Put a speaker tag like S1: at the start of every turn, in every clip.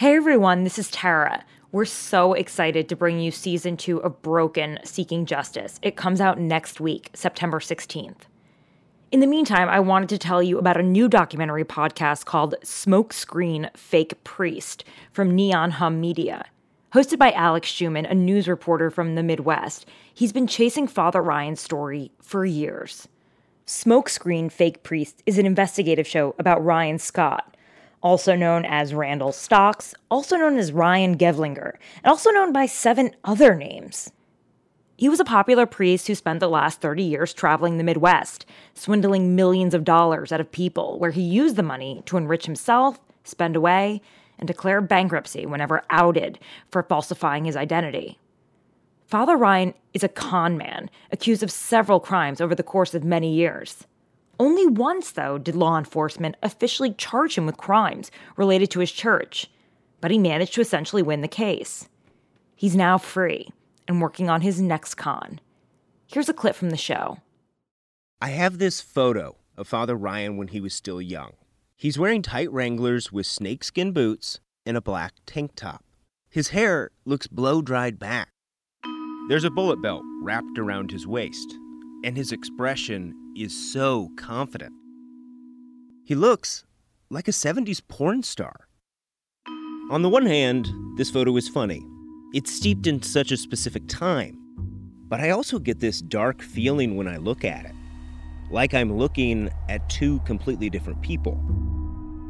S1: Hey everyone, this is Tara. We're so excited to bring you season two of Broken Seeking Justice. It comes out next week, September 16th. In the meantime, I wanted to tell you about a new documentary podcast called Smokescreen Fake Priest from Neon Hum Media. Hosted by Alex Schuman, a news reporter from the Midwest, he's been chasing Father Ryan's story for years. Smokescreen Fake Priest is an investigative show about Ryan Scott, also known as Randall Stocks, also known as Ryan Gevlinger, and also known by seven other names. He was a popular priest who spent the last 30 years traveling the Midwest, swindling millions of dollars out of people, where he used the money to enrich himself, spend away, and declare bankruptcy whenever outed for falsifying his identity. Father Ryan is a con man, accused of several crimes over the course of many years. Only once, though, did law enforcement officially charge him with crimes related to his church, but he managed to essentially win the case. He's now free and working on his next con. Here's a clip from the show.
S2: I have this photo of Father Ryan when he was still young. He's wearing tight Wranglers with snakeskin boots and a black tank top. His hair looks blow dried back. There's a bullet belt wrapped around his waist, and his expression is so confident. He looks like a 70s porn star. On the one hand, this photo is funny. It's steeped in such a specific time. But I also get this dark feeling when I look at it, like I'm looking at two completely different people.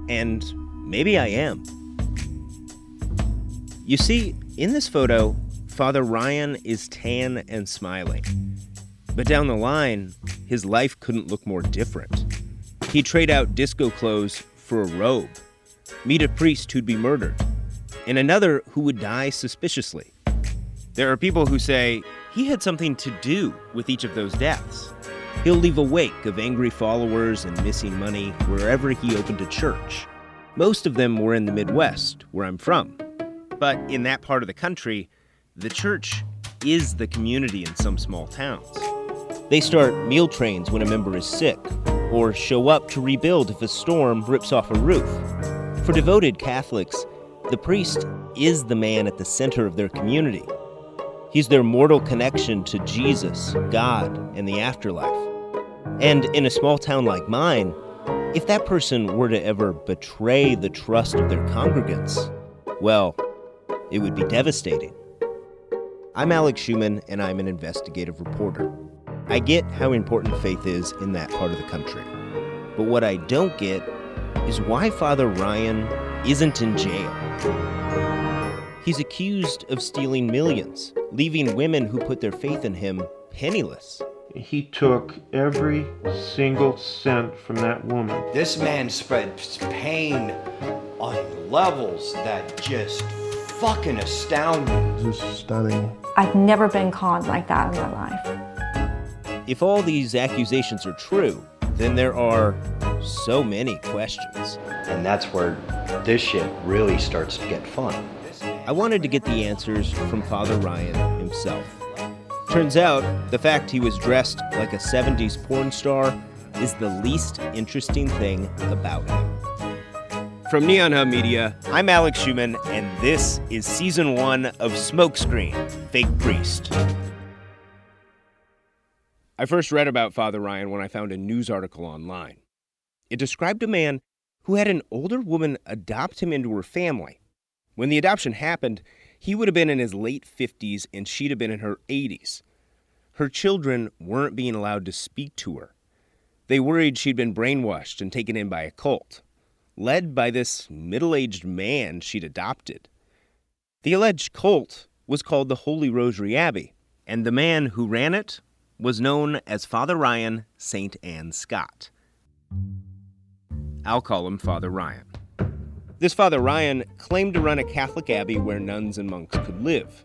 S2: And maybe I am. You see, in this photo, Father Ryan is tan and smiling. But down the line, his life couldn't look more different. He'd trade out disco clothes for a robe, meet a priest who'd be murdered, and another who would die suspiciously. There are people who say he had something to do with each of those deaths. He'll leave a wake of angry followers and missing money wherever he opened a church. Most of them were in the Midwest, where I'm from. But in that part of the country, the church is the community in some small towns. They start meal trains when a member is sick, or show up to rebuild if a storm rips off a roof. For devoted Catholics, the priest is the man at the center of their community. He's their mortal connection to Jesus, God, and the afterlife. And in a small town like mine, if that person were to ever betray the trust of their congregants, well, it would be devastating. I'm Alex Schuman, and I'm an investigative reporter. I get how important faith is in that part of the country. But what I don't get is why Father Ryan isn't in jail. He's accused of stealing millions, leaving women who put their faith in him penniless.
S3: He took every single cent from that woman.
S4: This man spreads pain on levels that just fucking astound me.
S3: This is stunning.
S5: I've never been conned like that in my life.
S2: If all these accusations are true, then there are so many questions.
S4: And that's where this shit really starts to get fun.
S2: I wanted to get the answers from Father Ryan himself. Turns out, the fact he was dressed like a 70s porn star is the least interesting thing about him. From Neon Hum Media, I'm Alex Schuman, and this is season one of Smokescreen Fake Priest. I first read about Father Ryan when I found a news article online. It described a man who had an older woman adopt him into her family. When the adoption happened, he would have been in his late 50s and she'd have been in her 80s. Her children weren't being allowed to speak to her. They worried she'd been brainwashed and taken in by a cult led by this middle aged man she'd adopted. The alleged cult was called the Holy Rosary Abbey, and the man who ran it was known as Father Ryan St. Anne Scott. I'll call him Father Ryan. This Father Ryan claimed to run a Catholic abbey where nuns and monks could live.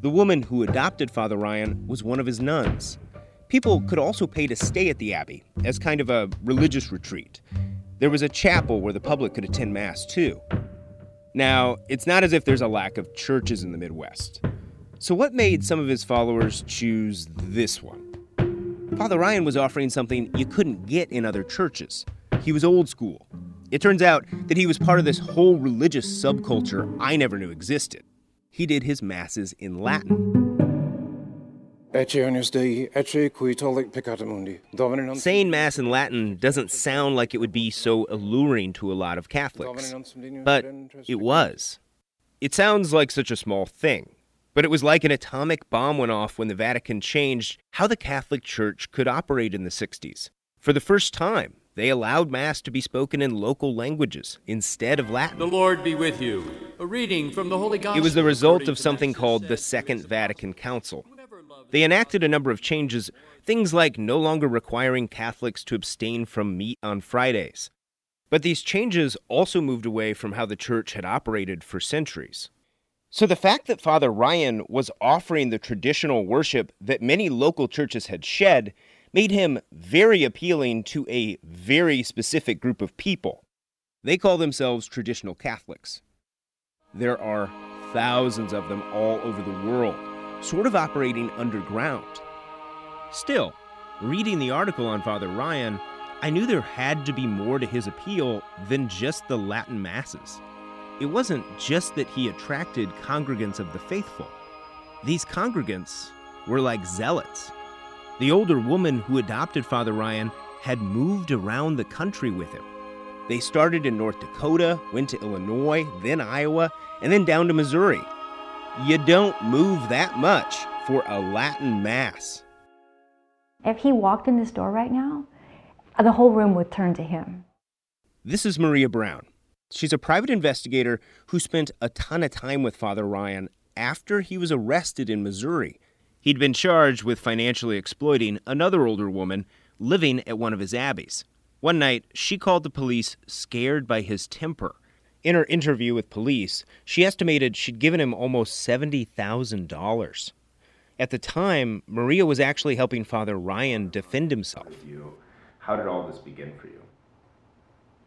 S2: The woman who adopted Father Ryan was one of his nuns. People could also pay to stay at the abbey as kind of a religious retreat, there was a chapel where the public could attend Mass too. Now, it's not as if there's a lack of churches in the Midwest. So, what made some of his followers choose this one? Father Ryan was offering something you couldn't get in other churches. He was old school. It turns out that he was part of this whole religious subculture I never knew existed. He did his masses in Latin. Saying Mass in Latin doesn't sound like it would be so alluring to a lot of Catholics, but it was. It sounds like such a small thing, but it was like an atomic bomb went off when the Vatican changed how the Catholic Church could operate in the 60s. For the first time, they allowed Mass to be spoken in local languages instead of Latin.
S6: The Lord be with you. A reading from the Holy Gospel.
S2: It was the result of something called the Second Vatican Council. They enacted a number of changes, things like no longer requiring Catholics to abstain from meat on Fridays. But these changes also moved away from how the church had operated for centuries. So the fact that Father Ryan was offering the traditional worship that many local churches had shed made him very appealing to a very specific group of people. They call themselves traditional Catholics. There are thousands of them all over the world sort of operating underground. Still, reading the article on Father Ryan, I knew there had to be more to his appeal than just the Latin Masses. It wasn't just that he attracted congregants of the faithful, these congregants were like zealots. The older woman who adopted Father Ryan had moved around the country with him. They started in North Dakota, went to Illinois, then Iowa, and then down to Missouri. You don't move that much for a Latin Mass.
S5: If he walked in this door right now, the whole room would turn to him.
S2: This is Maria Brown. She's a private investigator who spent a ton of time with Father Ryan after he was arrested in Missouri. He'd been charged with financially exploiting another older woman living at one of his abbeys. One night, she called the police scared by his temper. In her interview with police, she estimated she'd given him almost $70,000. At the time, Maria was actually helping Father Ryan defend himself.
S7: How did all this begin for you?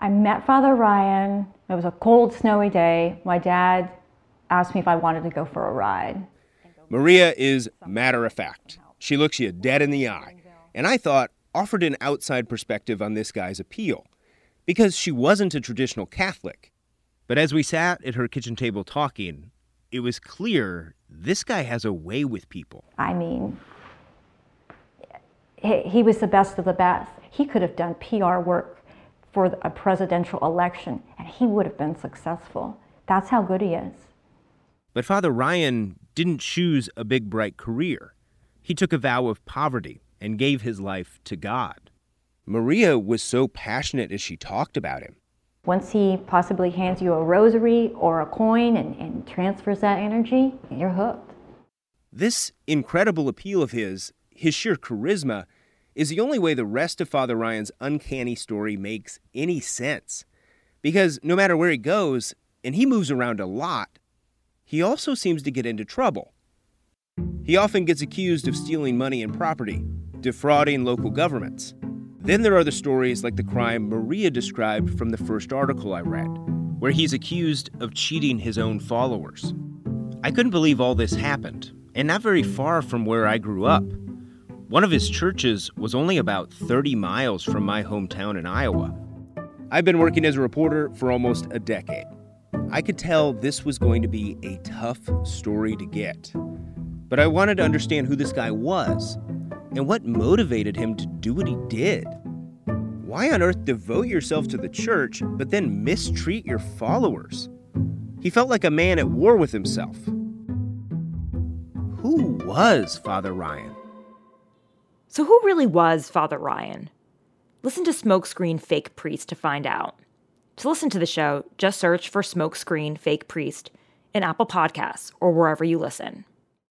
S5: I met Father Ryan. It was a cold, snowy day. My dad asked me if I wanted to go for a ride.
S2: Maria is matter of fact. She looks you dead in the eye. And I thought offered an outside perspective on this guy's appeal. Because she wasn't a traditional Catholic. But as we sat at her kitchen table talking, it was clear this guy has a way with people.
S5: I mean, he, he was the best of the best. He could have done PR work for a presidential election, and he would have been successful. That's how good he is.
S2: But Father Ryan didn't choose a big, bright career. He took a vow of poverty and gave his life to God. Maria was so passionate as she talked about him.
S5: Once he possibly hands you a rosary or a coin and, and transfers that energy, you're hooked.
S2: This incredible appeal of his, his sheer charisma, is the only way the rest of Father Ryan's uncanny story makes any sense. Because no matter where he goes, and he moves around a lot, he also seems to get into trouble. He often gets accused of stealing money and property, defrauding local governments. Then there are the stories like the crime Maria described from the first article I read, where he's accused of cheating his own followers. I couldn't believe all this happened, and not very far from where I grew up. One of his churches was only about 30 miles from my hometown in Iowa. I've been working as a reporter for almost a decade. I could tell this was going to be a tough story to get. But I wanted to understand who this guy was and what motivated him to do what he did. Why on earth devote yourself to the church but then mistreat your followers? He felt like a man at war with himself. Who was Father Ryan?
S1: So, who really was Father Ryan? Listen to Smokescreen Fake Priest to find out. To listen to the show, just search for Smokescreen Fake Priest in Apple Podcasts or wherever you listen.